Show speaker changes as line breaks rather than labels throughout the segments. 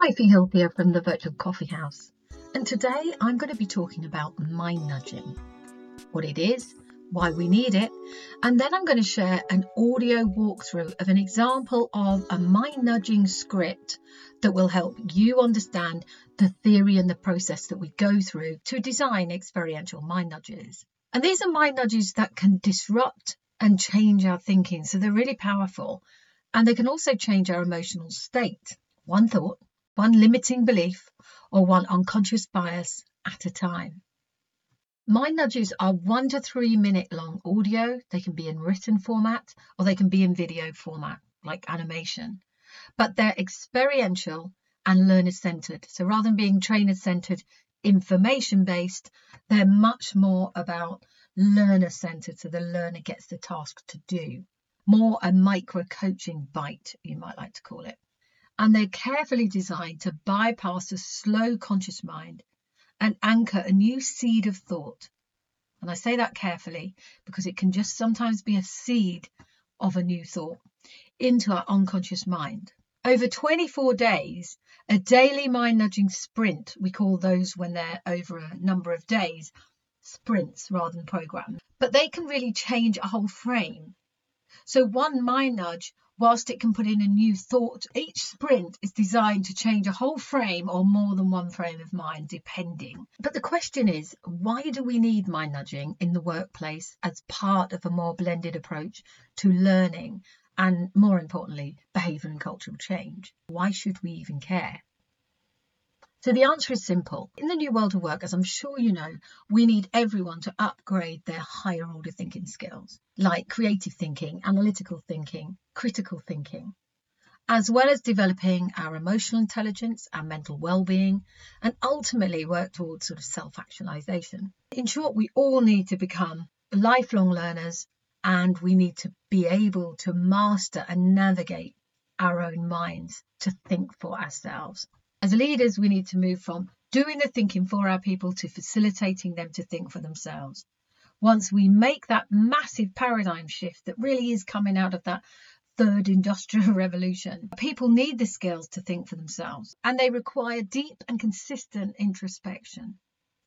Hi, Hill here from the Virtual Coffee House. And today I'm going to be talking about mind nudging, what it is, why we need it, and then I'm going to share an audio walkthrough of an example of a mind nudging script that will help you understand the theory and the process that we go through to design experiential mind nudges. And these are mind nudges that can disrupt and change our thinking, so they're really powerful. And they can also change our emotional state. One thought one limiting belief, or one unconscious bias at a time. Mind nudges are one to three minute long audio. They can be in written format or they can be in video format, like animation. But they're experiential and learner centered. So rather than being trainer centered, information based, they're much more about learner centered. So the learner gets the task to do. More a micro coaching bite, you might like to call it and they're carefully designed to bypass the slow conscious mind and anchor a new seed of thought. And I say that carefully because it can just sometimes be a seed of a new thought into our unconscious mind. Over 24 days, a daily mind nudging sprint, we call those when they're over a number of days, sprints rather than programs, but they can really change a whole frame. So one mind nudge whilst it can put in a new thought, each sprint is designed to change a whole frame or more than one frame of mind, depending. But the question is, why do we need mind nudging in the workplace as part of a more blended approach to learning and, more importantly, behaviour and cultural change? Why should we even care? So the answer is simple. In the new world of work, as I'm sure you know, we need everyone to upgrade their higher order thinking skills, like creative thinking, analytical thinking, critical thinking, as well as developing our emotional intelligence, our mental well-being, and ultimately work towards sort of self-actualization. In short, we all need to become lifelong learners and we need to be able to master and navigate our own minds to think for ourselves. As leaders, we need to move from doing the thinking for our people to facilitating them to think for themselves. Once we make that massive paradigm shift that really is coming out of that third industrial revolution, people need the skills to think for themselves and they require deep and consistent introspection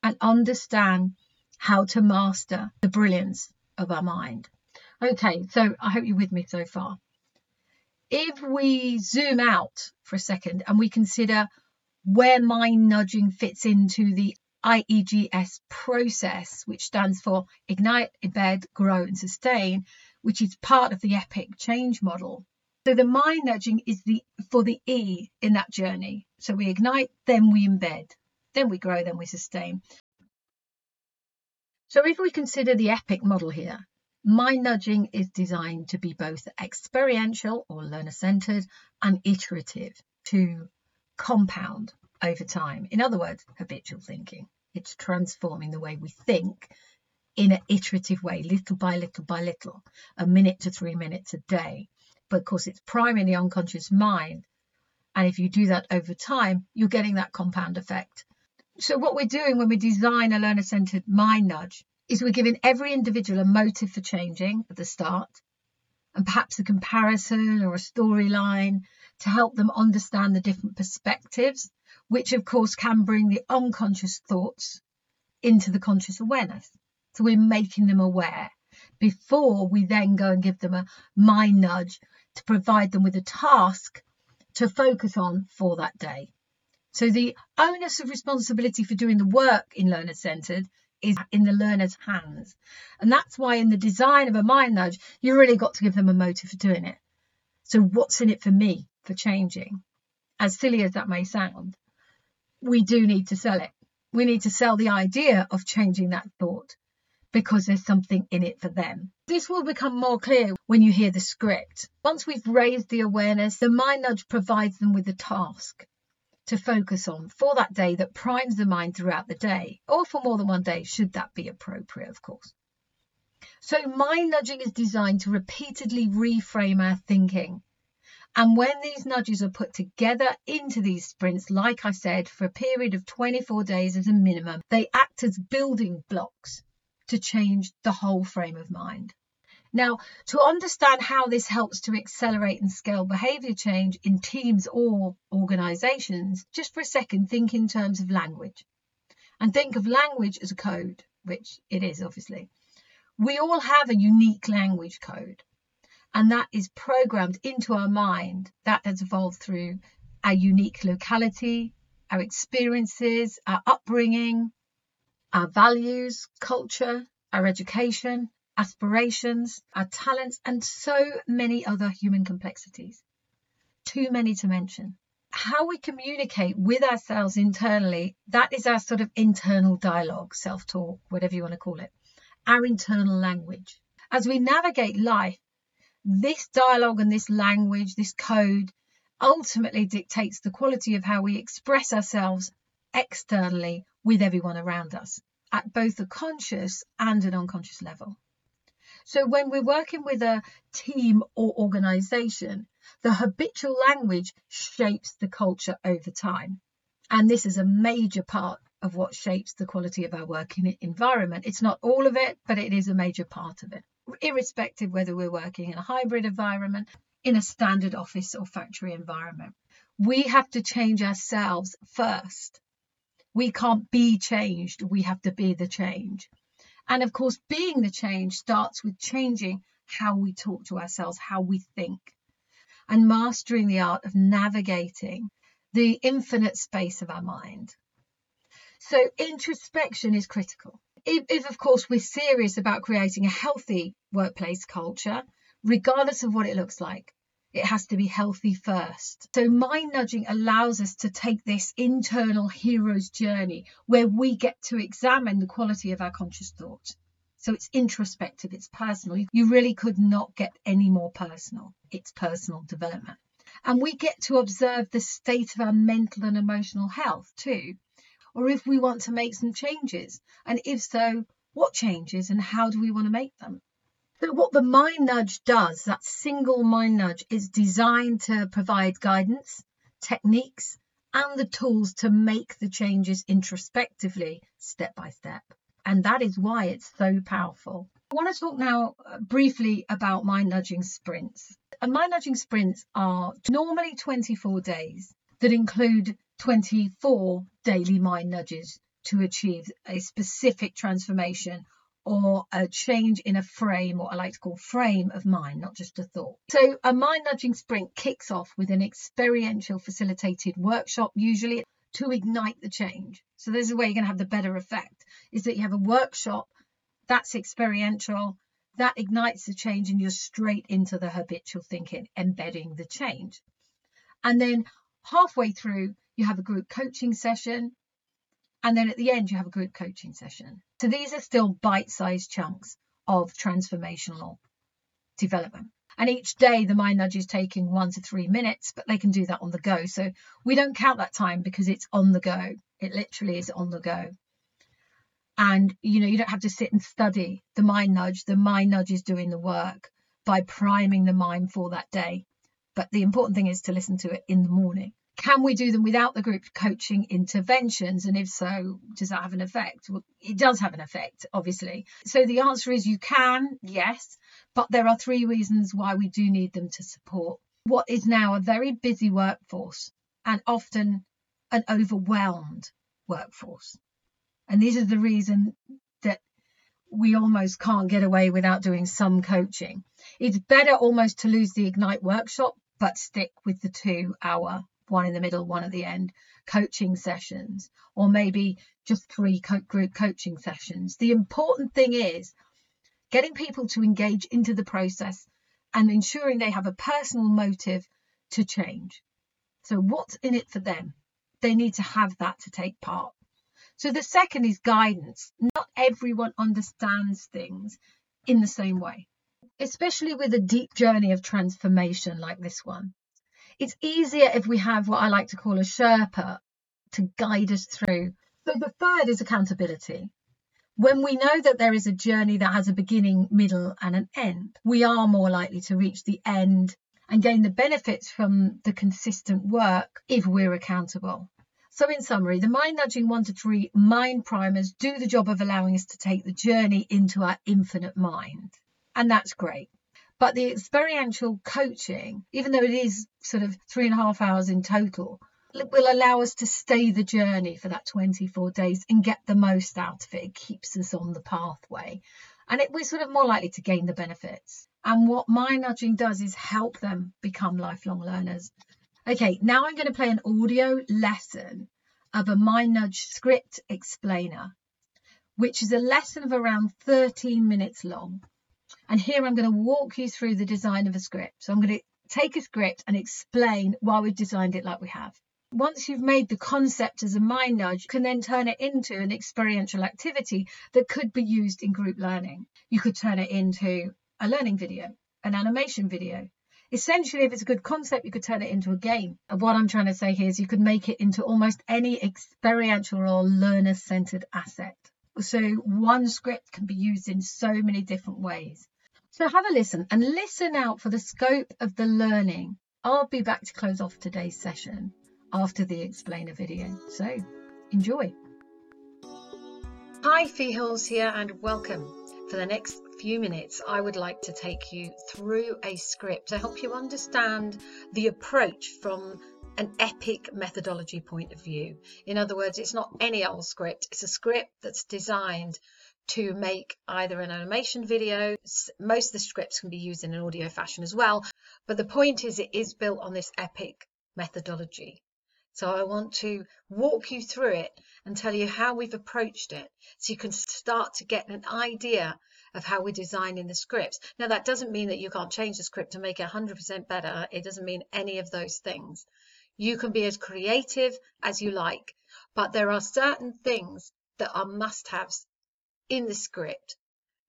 and understand how to master the brilliance of our mind. Okay, so I hope you're with me so far. If we zoom out for a second and we consider where mind nudging fits into the IEGS process, which stands for Ignite, Embed, Grow and Sustain, which is part of the EPIC change model. So the mind nudging is the for the E in that journey. So we ignite, then we embed, then we grow, then we sustain. So if we consider the EPIC model here, mind nudging is designed to be both experiential or learner centered and iterative to compound over time. In other words, habitual thinking. It's transforming the way we think in an iterative way, little by little by little, a minute to three minutes a day. But of course, it's priming the unconscious mind. And if you do that over time, you're getting that compound effect. So, what we're doing when we design a learner centered mind nudge is we're giving every individual a motive for changing at the start, and perhaps a comparison or a storyline to help them understand the different perspectives, which of course can bring the unconscious thoughts into the conscious awareness. So we're making them aware before we then go and give them a mind nudge to provide them with a task to focus on for that day. So the onus of responsibility for doing the work in learner centered is in the learner's hands. And that's why in the design of a mind nudge, you really got to give them a motive for doing it. So what's in it for me for changing? As silly as that may sound, we do need to sell it. We need to sell the idea of changing that thought because there's something in it for them. This will become more clear when you hear the script. Once we've raised the awareness, the mind nudge provides them with a task to focus on for that day that primes the mind throughout the day, or for more than one day, should that be appropriate, of course. So, mind nudging is designed to repeatedly reframe our thinking. And when these nudges are put together into these sprints, like I said, for a period of 24 days as a minimum, they act as building blocks to change the whole frame of mind. Now, to understand how this helps to accelerate and scale behavior change in teams or organizations, just for a second, think in terms of language and think of language as a code, which it is obviously. We all have a unique language code, and that is programmed into our mind that has evolved through our unique locality, our experiences, our upbringing, our values, culture, our education, aspirations, our talents, and so many other human complexities. Too many to mention. How we communicate with ourselves internally, that is our sort of internal dialogue, self talk, whatever you want to call it, our internal language. As we navigate life, this dialogue and this language, this code, ultimately dictates the quality of how we express ourselves externally with everyone around us at both a conscious and an unconscious level. So when we're working with a team or organization, the habitual language shapes the culture over time. And this is a major part of what shapes the quality of our working environment. It's not all of it, but it is a major part of it, irrespective whether we're working in a hybrid environment, in a standard office or factory environment. We have to change ourselves first. We can't be changed, we have to be the change. And of course, being the change starts with changing how we talk to ourselves, how we think, and mastering the art of navigating the infinite space of our mind. So, introspection is critical. If, if, of course, we're serious about creating a healthy workplace culture, regardless of what it looks like, it has to be healthy first. So, mind nudging allows us to take this internal hero's journey where we get to examine the quality of our conscious thought. So, it's introspective, it's personal. You really could not get any more personal. It's personal development. And we get to observe the state of our mental and emotional health too. Or if we want to make some changes. And if so, what changes and how do we want to make them? So what the mind nudge does, that single mind nudge, is designed to provide guidance, techniques, and the tools to make the changes introspectively, step by step. And that is why it's so powerful. I want to talk now uh, briefly about mind nudging sprints. And mind nudging sprints are normally 24 days that include 24 daily mind nudges to achieve a specific transformation or a change in a frame, what I like to call frame of mind, not just a thought. So a mind nudging sprint kicks off with an experiential facilitated workshop, usually to ignite the change. So this is where you're going to have the better effect, is that you have a workshop that's experiential, that ignites the change and you're straight into the habitual thinking, embedding the change. And then halfway through, you have a group coaching session and then at the end, you have a group coaching session. So these are still bite sized chunks of transformational development. And each day, the mind nudge is taking one to three minutes, but they can do that on the go. So we don't count that time because it's on the go. It literally is on the go. And you know, you don't have to sit and study the mind nudge. The mind nudge is doing the work by priming the mind for that day. But the important thing is to listen to it in the morning. Can we do them without the group coaching interventions? And if so, does that have an effect? Well, it does have an effect, obviously. So the answer is you can, yes, but there are three reasons why we do need them to support what is now a very busy workforce and often an overwhelmed workforce. And these are the reason that we almost can't get away without doing some coaching. It's better almost to lose the Ignite workshop, but stick with the two hour one in the middle, one at the end, coaching sessions, or maybe just three co- group coaching sessions. The important thing is getting people to engage into the process and ensuring they have a personal motive to change. So, what's in it for them? They need to have that to take part. So, the second is guidance. Not everyone understands things in the same way, especially with a deep journey of transformation like this one. It's easier if we have what I like to call a Sherpa to guide us through. So the third is accountability. When we know that there is a journey that has a beginning, middle, and an end, we are more likely to reach the end and gain the benefits from the consistent work if we're accountable. So, in summary, the mind nudging one to three mind primers do the job of allowing us to take the journey into our infinite mind. And that's great. But the experiential coaching, even though it is sort of three and a half hours in total, will allow us to stay the journey for that 24 days and get the most out of it. It keeps us on the pathway and it, we're sort of more likely to gain the benefits. And what mind nudging does is help them become lifelong learners. Okay, now I'm going to play an audio lesson of a mind nudge script explainer, which is a lesson of around 13 minutes long. And here I'm going to walk you through the design of a script. So I'm going to take a script and explain why we've designed it like we have. Once you've made the concept as a mind nudge, you can then turn it into an experiential activity that could be used in group learning. You could turn it into a learning video, an animation video. Essentially, if it's a good concept, you could turn it into a game. And what I'm trying to say here is you could make it into almost any experiential or learner centered asset. So one script can be used in so many different ways. So have a listen and listen out for the scope of the learning. I'll be back to close off today's session after the explainer video. So enjoy. Hi, Fi Hills here and welcome. For the next few minutes, I would like to take you through a script to help you understand the approach from an epic methodology point of view. In other words, it's not any old script, it's a script that's designed to make either an animation video. Most of the scripts can be used in an audio fashion as well, but the point is it is built on this epic methodology. So I want to walk you through it and tell you how we've approached it so you can start to get an idea of how we're designing the scripts. Now, that doesn't mean that you can't change the script to make it 100% better. It doesn't mean any of those things. You can be as creative as you like, but there are certain things that are must haves in the script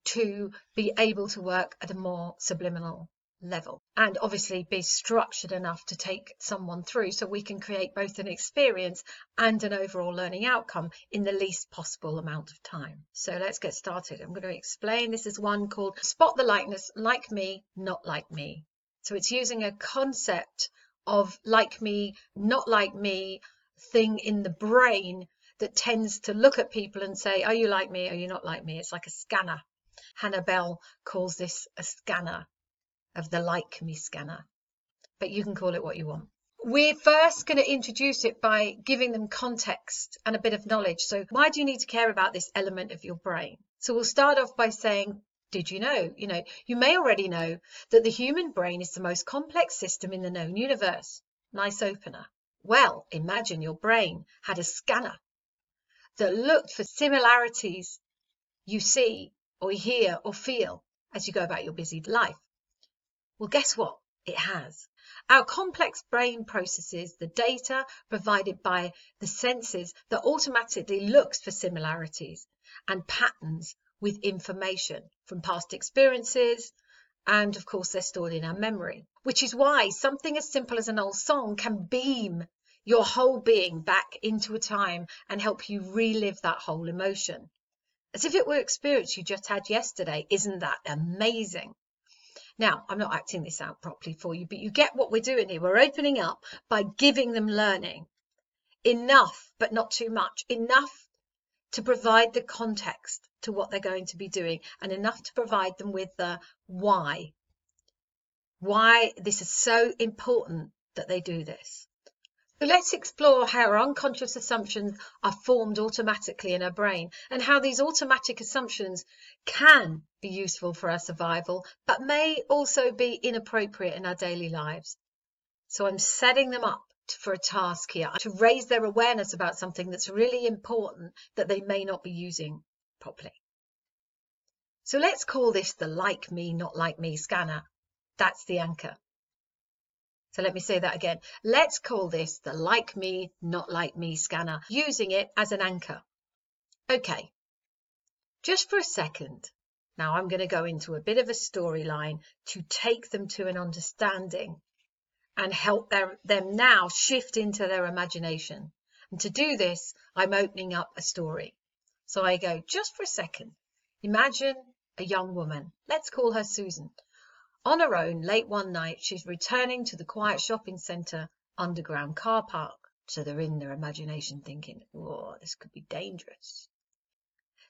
to be able to work at a more subliminal level and obviously be structured enough to take someone through so we can create both an experience and an overall learning outcome in the least possible amount of time. So let's get started. I'm going to explain. This is one called Spot the Likeness, Like Me, Not Like Me. So it's using a concept of like me, not like me thing in the brain that tends to look at people and say, Are you like me? Are you not like me? It's like a scanner. Hannah Bell calls this a scanner of the Like Me scanner, but you can call it what you want. We're first going to introduce it by giving them context and a bit of knowledge. So, why do you need to care about this element of your brain? So, we'll start off by saying, did you know? You know, you may already know that the human brain is the most complex system in the known universe. Nice opener. Well, imagine your brain had a scanner that looked for similarities you see or hear or feel as you go about your busy life. Well, guess what? It has. Our complex brain processes the data provided by the senses that automatically looks for similarities and patterns with information from past experiences. And of course, they're stored in our memory, which is why something as simple as an old song can beam your whole being back into a time and help you relive that whole emotion. As if it were experience you just had yesterday. Isn't that amazing? Now, I'm not acting this out properly for you, but you get what we're doing here. We're opening up by giving them learning. Enough, but not too much. Enough to provide the context to what they're going to be doing and enough to provide them with the why. Why this is so important that they do this. So let's explore how our unconscious assumptions are formed automatically in our brain and how these automatic assumptions can be useful for our survival, but may also be inappropriate in our daily lives. So I'm setting them up for a task here to raise their awareness about something that's really important that they may not be using properly. So let's call this the like me, not like me scanner. That's the anchor. So let me say that again. Let's call this the like me, not like me scanner, using it as an anchor. Okay, just for a second. Now I'm going to go into a bit of a storyline to take them to an understanding and help their, them now shift into their imagination. And to do this, I'm opening up a story. So I go, just for a second, imagine a young woman. Let's call her Susan. On her own, late one night, she's returning to the quiet shopping centre underground car park. So they're in their imagination thinking, oh, this could be dangerous.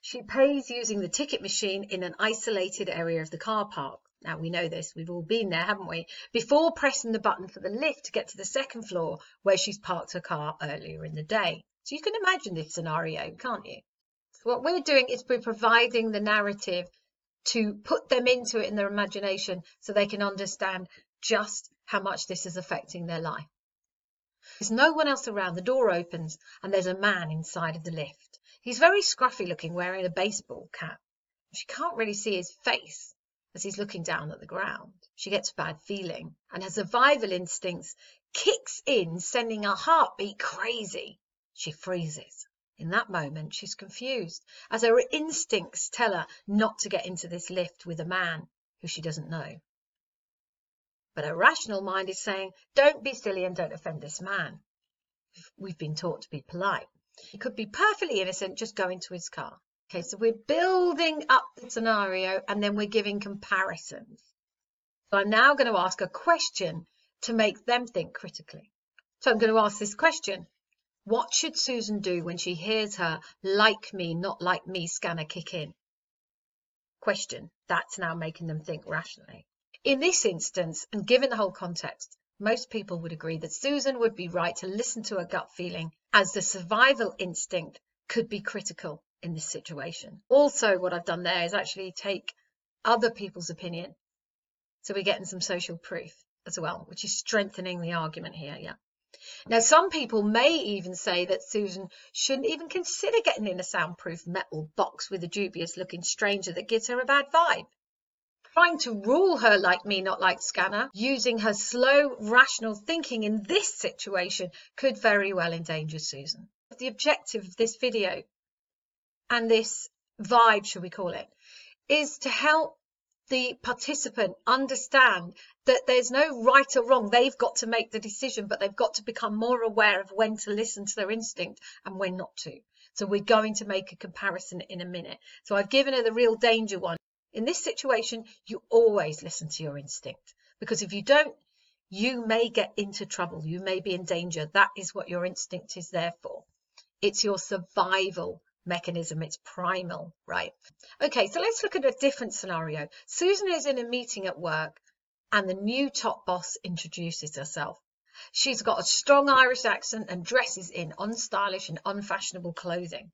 She pays using the ticket machine in an isolated area of the car park. Now we know this, we've all been there, haven't we? Before pressing the button for the lift to get to the second floor where she's parked her car earlier in the day. So you can imagine this scenario, can't you? So what we're doing is we're providing the narrative to put them into it in their imagination so they can understand just how much this is affecting their life. There's no one else around. The door opens and there's a man inside of the lift. He's very scruffy looking, wearing a baseball cap. She can't really see his face as he's looking down at the ground. She gets a bad feeling and her survival instincts kicks in, sending her heartbeat crazy. She freezes. In that moment, she's confused as her instincts tell her not to get into this lift with a man who she doesn't know. But her rational mind is saying, don't be silly and don't offend this man. We've been taught to be polite. He could be perfectly innocent, just going to his car. Okay, so we're building up the scenario and then we're giving comparisons. So I'm now going to ask a question to make them think critically. So I'm going to ask this question. What should Susan do when she hears her like me, not like me scanner kick in? Question. That's now making them think rationally. In this instance, and given the whole context, most people would agree that Susan would be right to listen to her gut feeling as the survival instinct could be critical in this situation. Also, what I've done there is actually take other people's opinion. So we're getting some social proof as well, which is strengthening the argument here. Yeah. Now, some people may even say that Susan shouldn't even consider getting in a soundproof metal box with a dubious looking stranger that gives her a bad vibe trying to rule her like me, not like Scanner, using her slow, rational thinking in this situation could very well endanger Susan. The objective of this video and this vibe, should we call it, is to help the participant understand that there's no right or wrong. They've got to make the decision, but they've got to become more aware of when to listen to their instinct and when not to. So we're going to make a comparison in a minute. So I've given her the real danger one. In this situation, you always listen to your instinct because if you don't, you may get into trouble. You may be in danger. That is what your instinct is there for. It's your survival mechanism. It's primal, right? Okay, so let's look at a different scenario. Susan is in a meeting at work and the new top boss introduces herself. She's got a strong Irish accent and dresses in unstylish and unfashionable clothing.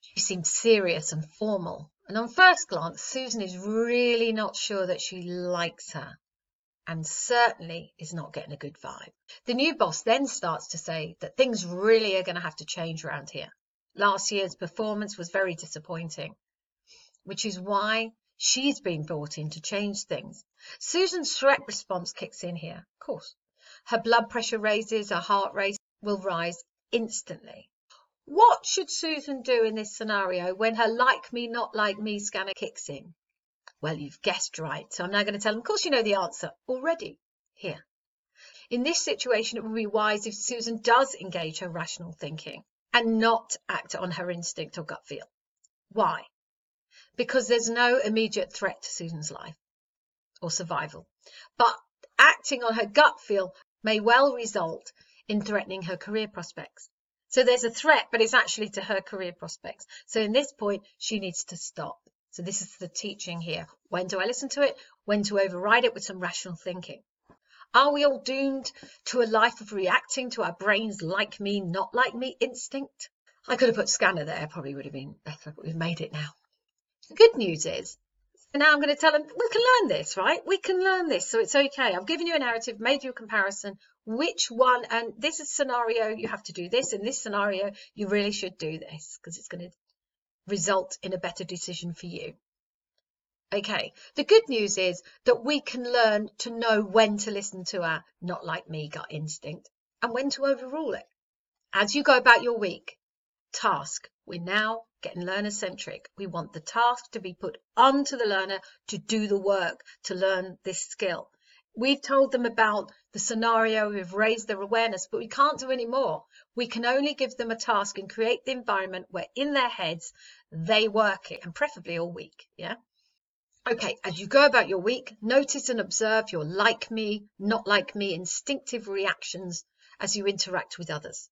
She seems serious and formal, and on first glance, Susan is really not sure that she likes her and certainly is not getting a good vibe. The new boss then starts to say that things really are going to have to change around here. Last year's performance was very disappointing, which is why she's been brought in to change things. Susan's threat response kicks in here, of course. Her blood pressure raises, her heart rate will rise instantly. What should Susan do in this scenario when her like me, not like me scanner kicks in? Well, you've guessed right. So I'm now going to tell them, of course, you know the answer already here. In this situation, it would be wise if Susan does engage her rational thinking and not act on her instinct or gut feel. Why? Because there's no immediate threat to Susan's life or survival. But acting on her gut feel may well result in threatening her career prospects. So there's a threat, but it's actually to her career prospects. So in this point, she needs to stop. So this is the teaching here. When do I listen to it? When to override it with some rational thinking. Are we all doomed to a life of reacting to our brains like me, not like me instinct? I could have put scanner there, probably would have been better, but we've made it now. The good news is, so now I'm going to tell them, we can learn this, right? We can learn this, so it's okay. I've given you a narrative, made you a comparison which one and this is scenario you have to do this in this scenario you really should do this because it's going to result in a better decision for you okay the good news is that we can learn to know when to listen to our not like me gut instinct and when to overrule it as you go about your week task we're now getting learner centric we want the task to be put onto the learner to do the work to learn this skill We've told them about the scenario, we've raised their awareness, but we can't do any more. We can only give them a task and create the environment where in their heads they work it, and preferably all week. Yeah. Okay, as you go about your week, notice and observe your like me, not like me instinctive reactions as you interact with others.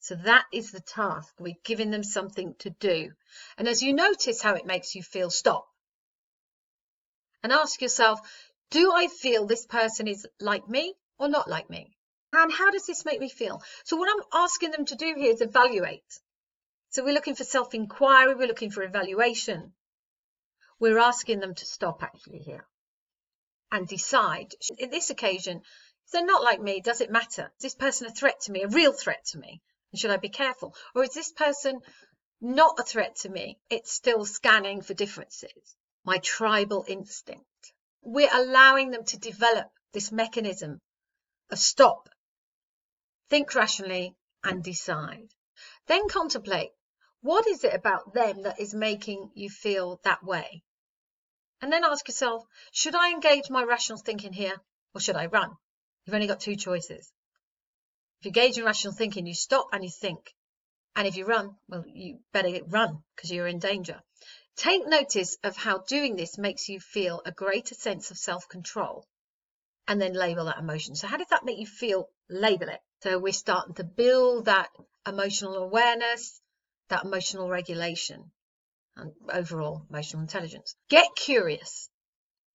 So that is the task. We're giving them something to do. And as you notice how it makes you feel, stop. And ask yourself, do I feel this person is like me or not like me? And how does this make me feel? So what I'm asking them to do here is evaluate. So we're looking for self-inquiry, we're looking for evaluation. We're asking them to stop actually here and decide. In this occasion, if they're not like me, does it matter? Is this person a threat to me, a real threat to me? Should I be careful? Or is this person not a threat to me? It's still scanning for differences. My tribal instinct. We're allowing them to develop this mechanism of stop, think rationally, and decide. Then contemplate what is it about them that is making you feel that way? And then ask yourself, should I engage my rational thinking here or should I run? You've only got two choices. If you engage in rational thinking, you stop and you think. And if you run, well, you better run because you're in danger. Take notice of how doing this makes you feel a greater sense of self control and then label that emotion. So, how does that make you feel? Label it. So, we're starting to build that emotional awareness, that emotional regulation, and overall emotional intelligence. Get curious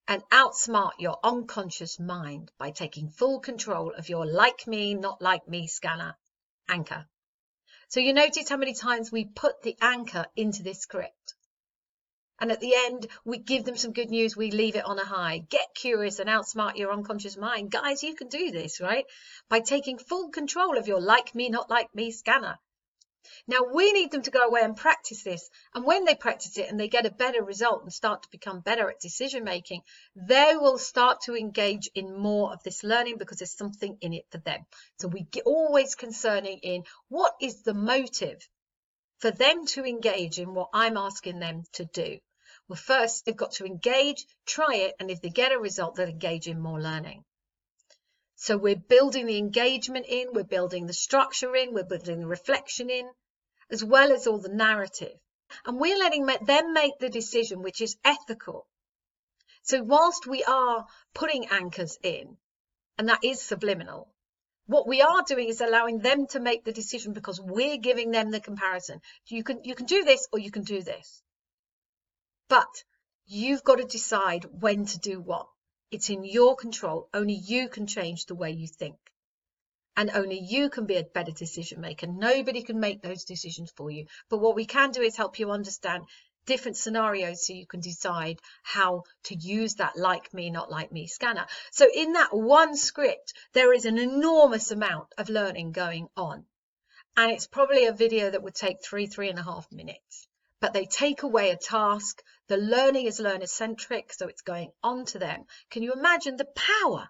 and outsmart your unconscious mind by taking full control of your like me, not like me scanner anchor. So you notice how many times we put the anchor into this script. And at the end, we give them some good news. We leave it on a high. Get curious and outsmart your unconscious mind. Guys, you can do this, right? By taking full control of your like me, not like me scanner. Now we need them to go away and practice this. And when they practice it and they get a better result and start to become better at decision making, they will start to engage in more of this learning because there's something in it for them. So we get always concerning in what is the motive for them to engage in what I'm asking them to do. Well, first they've got to engage, try it, and if they get a result, they'll engage in more learning. So we're building the engagement in, we're building the structure in, we're building the reflection in, as well as all the narrative. And we're letting them make the decision which is ethical. So whilst we are putting anchors in, and that is subliminal, what we are doing is allowing them to make the decision because we're giving them the comparison. You can you can do this or you can do this. But you've got to decide when to do what. It's in your control. Only you can change the way you think. And only you can be a better decision maker. Nobody can make those decisions for you. But what we can do is help you understand different scenarios so you can decide how to use that like me, not like me scanner. So in that one script, there is an enormous amount of learning going on. And it's probably a video that would take three, three and a half minutes. But they take away a task the learning is learner centric, so it's going on to them. Can you imagine the power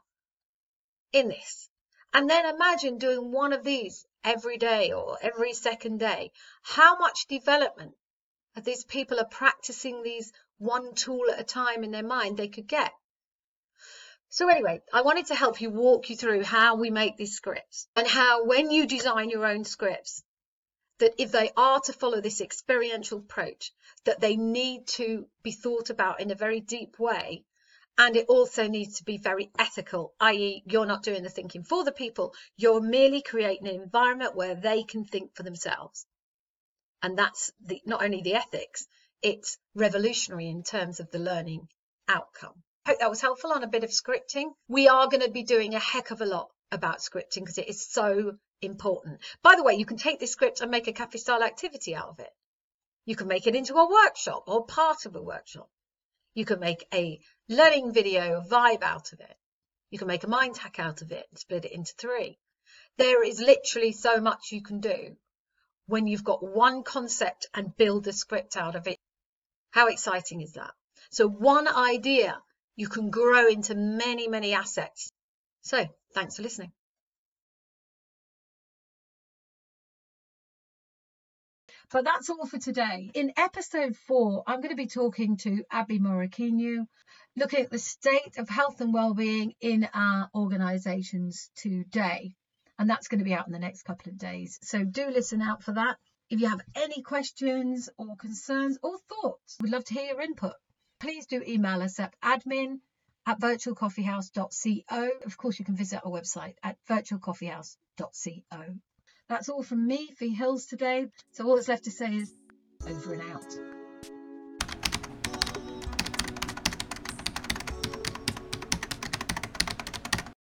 in this? And then imagine doing one of these every day or every second day. How much development of these people are practicing these one tool at a time in their mind they could get. So anyway, I wanted to help you walk you through how we make these scripts and how when you design your own scripts, that if they are to follow this experiential approach, that they need to be thought about in a very deep way. And it also needs to be very ethical, i.e., you're not doing the thinking for the people, you're merely creating an environment where they can think for themselves. And that's the, not only the ethics, it's revolutionary in terms of the learning outcome. Hope that was helpful on a bit of scripting. We are going to be doing a heck of a lot about scripting because it is so important. By the way, you can take this script and make a cafe style activity out of it. You can make it into a workshop or part of a workshop. You can make a learning video vibe out of it. You can make a mind hack out of it and split it into three. There is literally so much you can do when you've got one concept and build a script out of it. How exciting is that? So one idea you can grow into many, many assets. So thanks for listening. But that's all for today. In episode four, I'm going to be talking to Abby Morakinyu, looking at the state of health and well-being in our organisations today. And that's going to be out in the next couple of days. So do listen out for that. If you have any questions or concerns or thoughts, we'd love to hear your input. Please do email us at admin at virtualcoffeehouse.co. Of course, you can visit our website at virtualcoffeehouse.co. That's all from me, Fi Hills, today. So all that's left to say is over and out.